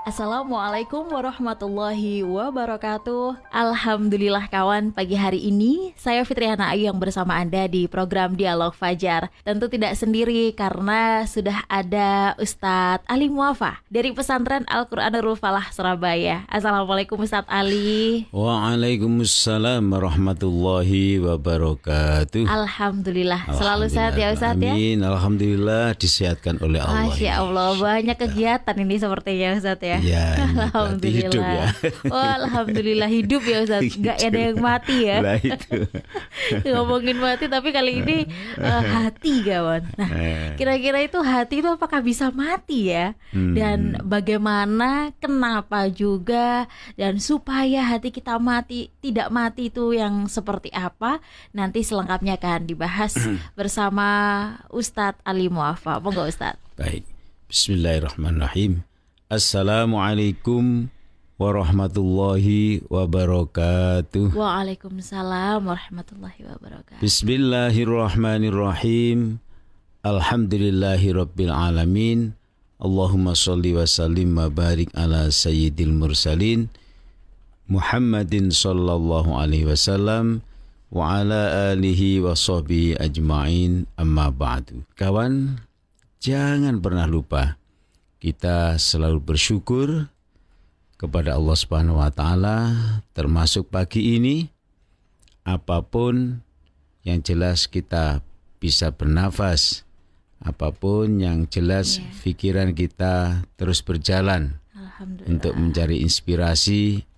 Assalamualaikum warahmatullahi wabarakatuh. Alhamdulillah kawan. Pagi hari ini Saya Fitriana Ayu yang bersama Anda di program Dialog Fajar. Tentu tidak sendiri karena sudah ada Ustadz Ali Muafa Dari pesantren Al-Quran Falah Surabaya. Assalamualaikum Ustadz Ali. Waalaikumsalam warahmatullahi wabarakatuh. Alhamdulillah. Selalu sehat ya Ustadz ya? Amin. Alhamdulillah disehatkan oleh Allah Masya Allah banyak kegiatan ini sepertinya Ustadz ya ya. Ya, alhamdulillah. Hidup ya. Oh, alhamdulillah hidup ya Ustaz. Enggak ada yang mati ya. Lah itu. Ngomongin mati tapi kali ini uh, hati kawan. Nah, eh. kira-kira itu hati itu apakah bisa mati ya? Hmm. Dan bagaimana kenapa juga dan supaya hati kita mati tidak mati itu yang seperti apa? Nanti selengkapnya akan dibahas bersama Ustadz Ali Muafa. Monggo Ustadz. Baik. Bismillahirrahmanirrahim. Assalamualaikum warahmatullahi wabarakatuh. Waalaikumsalam warahmatullahi wabarakatuh. Bismillahirrahmanirrahim. Alhamdulillahi rabbil alamin. Allahumma salli wa sallim wa barik ala sayyidil mursalin Muhammadin sallallahu alaihi wasallam wa ala alihi wa sahbihi ajma'in amma ba'du. Kawan, jangan pernah lupa kita selalu bersyukur kepada Allah Subhanahu wa taala termasuk pagi ini apa pun yang jelas kita bisa bernafas apa pun yang jelas yeah. pikiran kita terus berjalan untuk mencari inspirasi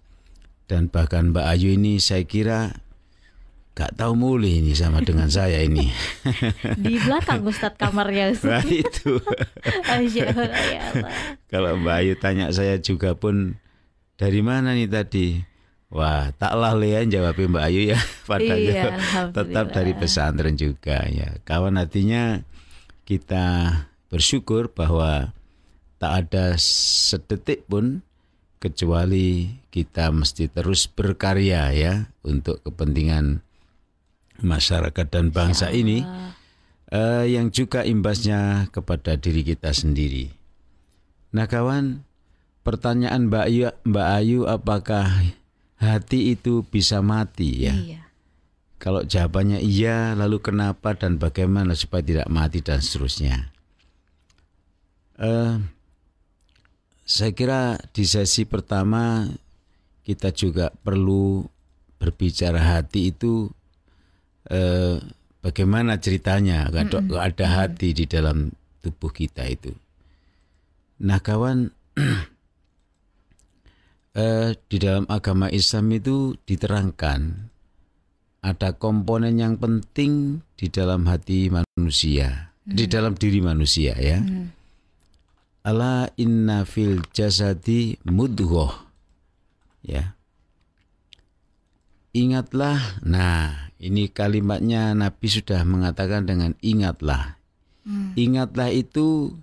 dan bahkan Mbak Ayu ini saya kira Gak tahu mulai ini sama dengan saya ini. Di belakang Ustadz kamarnya Ustadz. Nah itu. Ya Kalau Mbak Ayu tanya saya juga pun dari mana nih tadi? Wah, tak ya jawab Mbak Ayu ya. Padahal iya, tetap dari pesantren juga ya. Kawan artinya kita bersyukur bahwa tak ada sedetik pun kecuali kita mesti terus berkarya ya untuk kepentingan masyarakat dan bangsa ya ini uh, yang juga imbasnya kepada diri kita sendiri. Nah kawan, pertanyaan Mbak Ayu, Mbak Ayu apakah hati itu bisa mati ya? Iya. Kalau jawabannya iya, lalu kenapa dan bagaimana supaya tidak mati dan seterusnya? Uh, saya kira di sesi pertama kita juga perlu berbicara hati itu eh, bagaimana ceritanya kalau mm -mm. ada hati di dalam tubuh kita itu. Nah kawan eh, di dalam agama Islam itu diterangkan ada komponen yang penting di dalam hati manusia, mm. di dalam diri manusia ya. Mm. Ala inna fil jasadi mudghah. Ya. Ingatlah, nah ini kalimatnya Nabi sudah mengatakan dengan ingatlah. Hmm. Ingatlah itu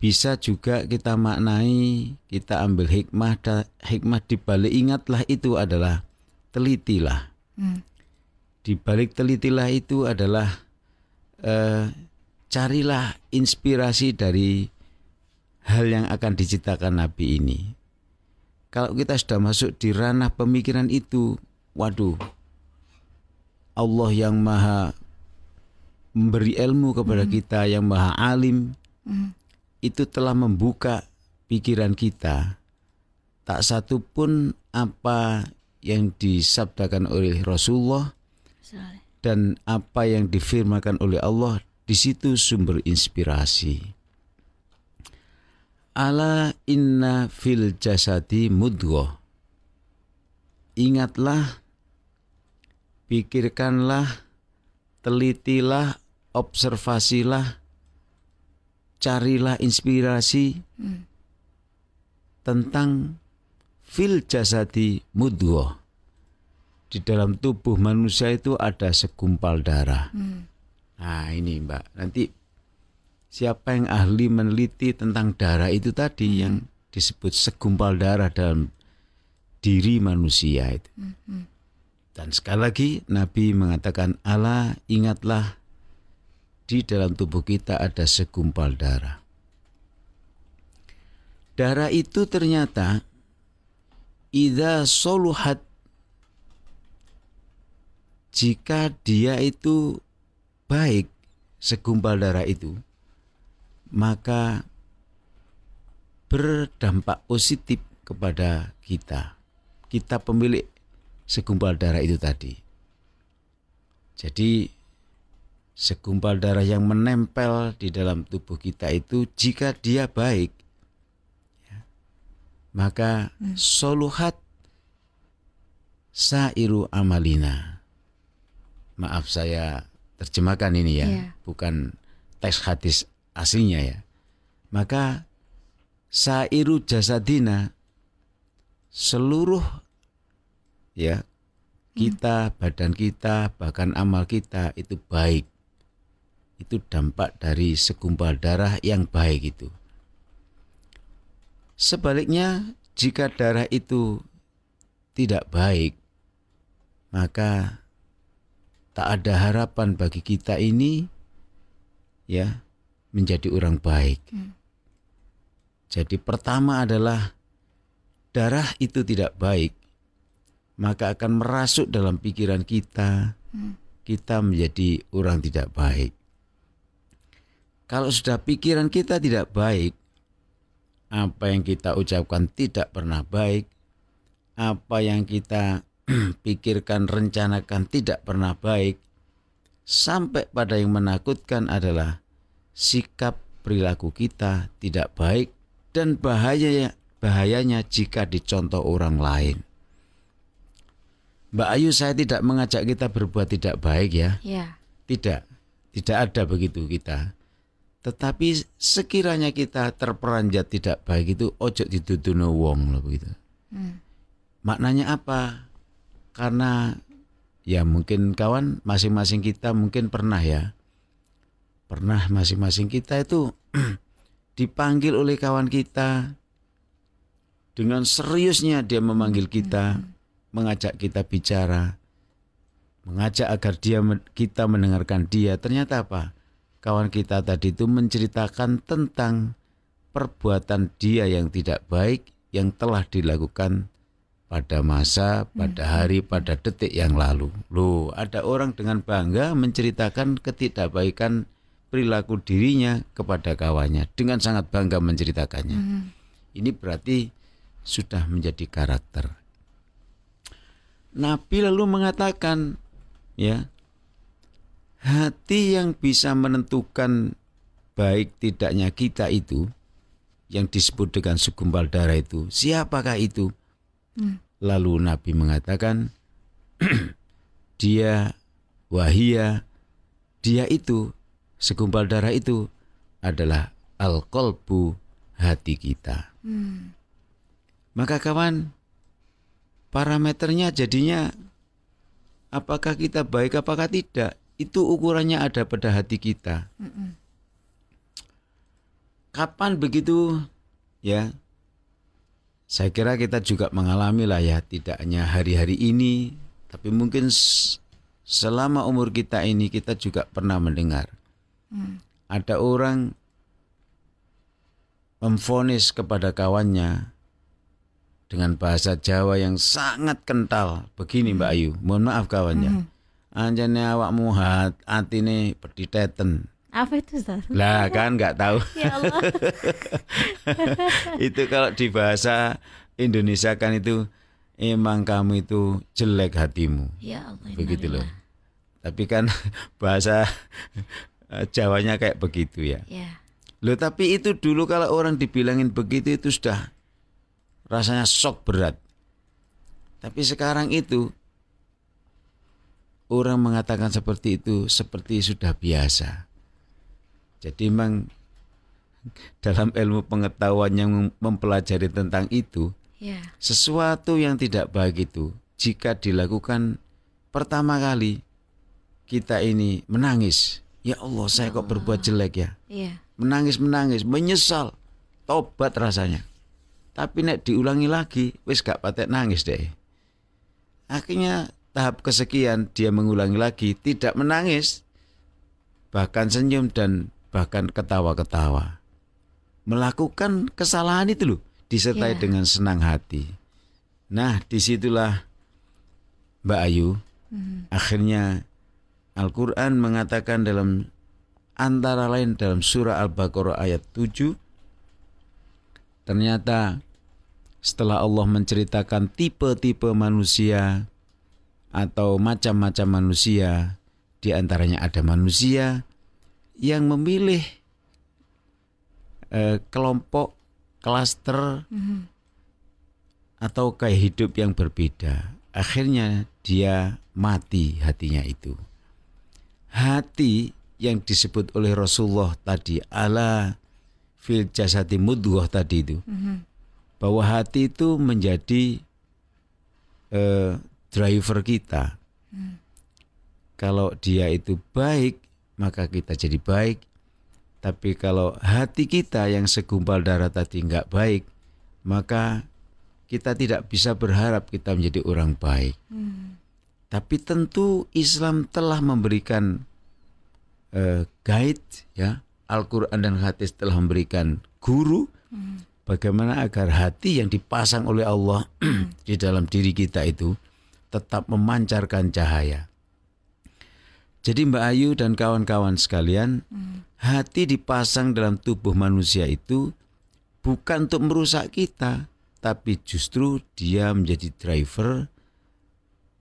bisa juga kita maknai, kita ambil hikmah hikmah di balik ingatlah itu adalah telitilah. Hmm. Di balik telitilah itu adalah eh, carilah inspirasi dari hal yang akan diciptakan Nabi ini. Kalau kita sudah masuk di ranah pemikiran itu, waduh, Allah yang maha memberi ilmu kepada hmm. kita, yang maha alim, hmm. itu telah membuka pikiran kita. Tak satu pun apa yang disabdakan oleh Rasulullah dan apa yang difirmakan oleh Allah di situ sumber inspirasi. Ala inna fil jasadi mudghah. Ingatlah pikirkanlah, telitilah, observasilah, carilah inspirasi hmm. tentang fil jasadi mudghah. Di dalam tubuh manusia itu ada segumpal darah. Hmm. Nah ini Mbak, nanti siapa yang ahli meneliti tentang darah itu tadi hmm. yang disebut segumpal darah dalam diri manusia itu. Mm-hmm. Dan sekali lagi Nabi mengatakan Allah ingatlah di dalam tubuh kita ada segumpal darah. Darah itu ternyata idza soluhat jika dia itu baik segumpal darah itu maka berdampak positif kepada kita. Kita pemilik segumpal darah itu tadi. Jadi segumpal darah yang menempel di dalam tubuh kita itu jika dia baik ya, maka hmm. soluhat sairu amalina. Maaf saya terjemahkan ini ya, yeah. bukan teks hadis aslinya ya. Maka sairu jasadina seluruh ya kita, hmm. badan kita, bahkan amal kita itu baik. Itu dampak dari segumpal darah yang baik itu. Sebaliknya, jika darah itu tidak baik, maka tak ada harapan bagi kita ini ya menjadi orang baik. Hmm. Jadi pertama adalah darah itu tidak baik, maka akan merasuk dalam pikiran kita, hmm. kita menjadi orang tidak baik. Kalau sudah pikiran kita tidak baik, apa yang kita ucapkan tidak pernah baik, apa yang kita pikirkan, rencanakan tidak pernah baik, sampai pada yang menakutkan adalah sikap perilaku kita tidak baik dan bahayanya bahayanya jika dicontoh orang lain. Mbak Ayu, saya tidak mengajak kita berbuat tidak baik ya. Ya. Tidak, tidak ada begitu kita. Tetapi sekiranya kita terperanjat tidak baik itu ojo dituduno wong loh begitu. Hmm. Maknanya apa? Karena ya mungkin kawan masing-masing kita mungkin pernah ya. Pernah masing-masing kita itu dipanggil oleh kawan kita dengan seriusnya dia memanggil kita, mengajak kita bicara, mengajak agar dia kita mendengarkan dia. Ternyata apa? Kawan kita tadi itu menceritakan tentang perbuatan dia yang tidak baik yang telah dilakukan pada masa, pada hmm. hari, pada detik yang lalu. Loh, ada orang dengan bangga menceritakan ketidakbaikan perilaku dirinya kepada kawannya dengan sangat bangga menceritakannya. Mm. Ini berarti sudah menjadi karakter. Nabi lalu mengatakan, ya, hati yang bisa menentukan baik tidaknya kita itu yang disebut dengan segumpal darah itu, siapakah itu? Mm. Lalu Nabi mengatakan, dia wahia, dia itu segumpal darah itu adalah al-qalbu hati kita. Hmm. Maka kawan, parameternya jadinya apakah kita baik apakah tidak, itu ukurannya ada pada hati kita. Kapan begitu ya? Saya kira kita juga mengalami lah ya, tidak hanya hari-hari ini, tapi mungkin selama umur kita ini kita juga pernah mendengar Hmm. Ada orang memfonis kepada kawannya dengan bahasa Jawa yang sangat kental. Begini Mbak Ayu, mohon maaf kawannya. Hmm. Anjane awakmu hat atine pediteten. Apa itu Ustaz? Lah kan nggak tahu. ya Allah. itu kalau di bahasa Indonesia kan itu emang kamu itu jelek hatimu. Ya Allah. Begitu loh. Tapi kan bahasa Eh, Jawanya kayak begitu ya. Yeah. Loh tapi itu dulu kalau orang dibilangin begitu itu sudah rasanya shock berat. Tapi sekarang itu orang mengatakan seperti itu seperti sudah biasa. Jadi memang dalam ilmu pengetahuan yang mempelajari tentang itu, yeah. sesuatu yang tidak baik itu jika dilakukan pertama kali kita ini menangis, Ya Allah, saya kok berbuat jelek ya. Iya. Menangis-menangis, menyesal. Tobat rasanya. Tapi nek diulangi lagi wis gak patek nangis deh akhirnya tahap kesekian dia mengulangi lagi tidak menangis bahkan senyum dan bahkan ketawa-ketawa melakukan kesalahan itu loh disertai yeah. dengan senang hati nah di situlah Mbak Ayu hmm. akhirnya Al-Quran mengatakan dalam antara lain dalam surah Al-Baqarah ayat 7 ternyata setelah Allah menceritakan tipe-tipe manusia atau macam-macam manusia, di antaranya ada manusia yang memilih eh, kelompok klaster mm-hmm. atau kayak hidup yang berbeda. Akhirnya dia mati hatinya itu. Hati yang disebut oleh Rasulullah tadi ala fil jasati mudghah tadi itu. Mm-hmm bahwa hati itu menjadi uh, driver kita. Hmm. Kalau dia itu baik, maka kita jadi baik. Tapi kalau hati kita yang segumpal darah tadi nggak baik, maka kita tidak bisa berharap kita menjadi orang baik. Hmm. Tapi tentu Islam telah memberikan uh, guide, ya Al-Quran dan hadis telah memberikan guru hmm bagaimana agar hati yang dipasang oleh Allah di dalam diri kita itu tetap memancarkan cahaya. Jadi Mbak Ayu dan kawan-kawan sekalian, hmm. hati dipasang dalam tubuh manusia itu bukan untuk merusak kita, tapi justru dia menjadi driver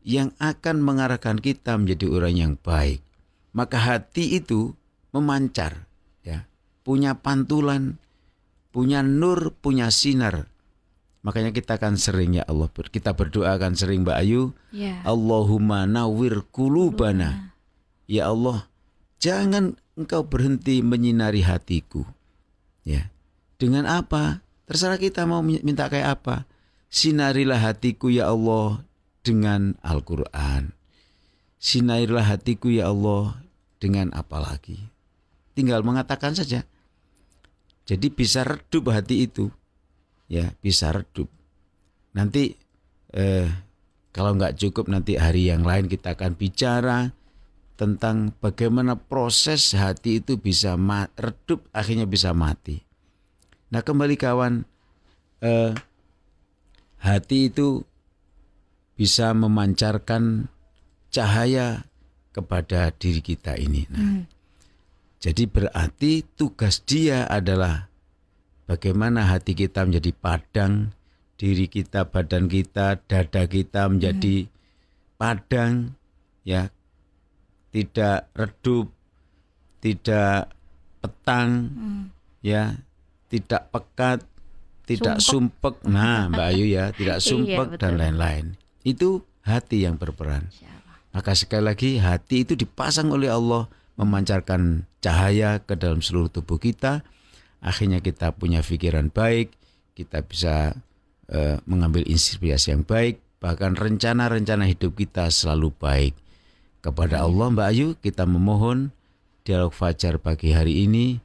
yang akan mengarahkan kita menjadi orang yang baik. Maka hati itu memancar, ya, punya pantulan, punya nur, punya sinar. Makanya kita akan sering ya Allah, kita berdoa akan sering Mbak Ayu. Ya. Allahumma nawir kulubana. Ya Allah, jangan engkau berhenti menyinari hatiku. Ya. Dengan apa? Terserah kita mau minta kayak apa. Sinarilah hatiku ya Allah dengan Al-Quran. Sinarilah hatiku ya Allah dengan apa lagi. Tinggal mengatakan saja. Jadi bisa redup hati itu, ya bisa redup. Nanti eh, kalau nggak cukup nanti hari yang lain kita akan bicara tentang bagaimana proses hati itu bisa redup akhirnya bisa mati. Nah kembali kawan, eh, hati itu bisa memancarkan cahaya kepada diri kita ini. Nah, hmm. Jadi berarti tugas dia adalah bagaimana hati kita menjadi padang, diri kita, badan kita, dada kita menjadi hmm. padang, ya, tidak redup, tidak petang, hmm. ya, tidak pekat, tidak sumpek. sumpek. Nah, Mbak Ayu ya, tidak iya, sumpek iya, dan lain-lain. Itu hati yang berperan. Maka sekali lagi hati itu dipasang oleh Allah memancarkan cahaya ke dalam seluruh tubuh kita. Akhirnya kita punya pikiran baik, kita bisa uh, mengambil inspirasi yang baik, bahkan rencana-rencana hidup kita selalu baik. Kepada Allah Mbak Ayu kita memohon dialog fajar pagi hari ini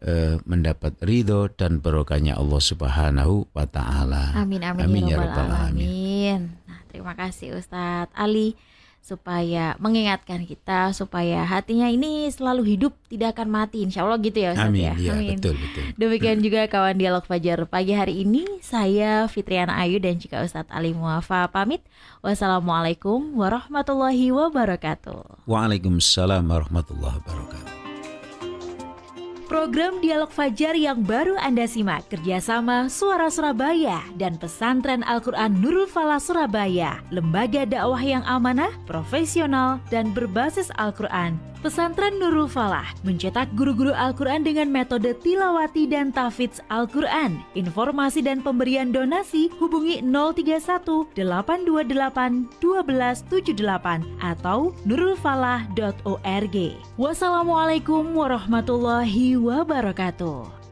uh, mendapat ridho dan barokahnya Allah Subhanahu wa taala. Amin amin, amin ya, ya rabbal alamin. Nah, terima kasih Ustadz Ali supaya mengingatkan kita supaya hatinya ini selalu hidup tidak akan mati insya Allah gitu ya Ustaz Amin, ya. ya Amin. Betul, betul. Demikian juga kawan dialog Fajar pagi hari ini saya Fitriana Ayu dan juga Ustadz Ali Muafa pamit. Wassalamualaikum warahmatullahi wabarakatuh. Waalaikumsalam warahmatullahi wabarakatuh. Program Dialog Fajar yang baru Anda simak kerjasama Suara Surabaya dan Pesantren Al-Quran Nurul Falah Surabaya, lembaga dakwah yang amanah, profesional, dan berbasis Al-Quran Pesantren Nurul Falah mencetak guru-guru Al-Quran dengan metode tilawati dan tafidz Al-Quran. Informasi dan pemberian donasi hubungi 031 828 1278 atau nurulfalah.org. Wassalamualaikum warahmatullahi wabarakatuh.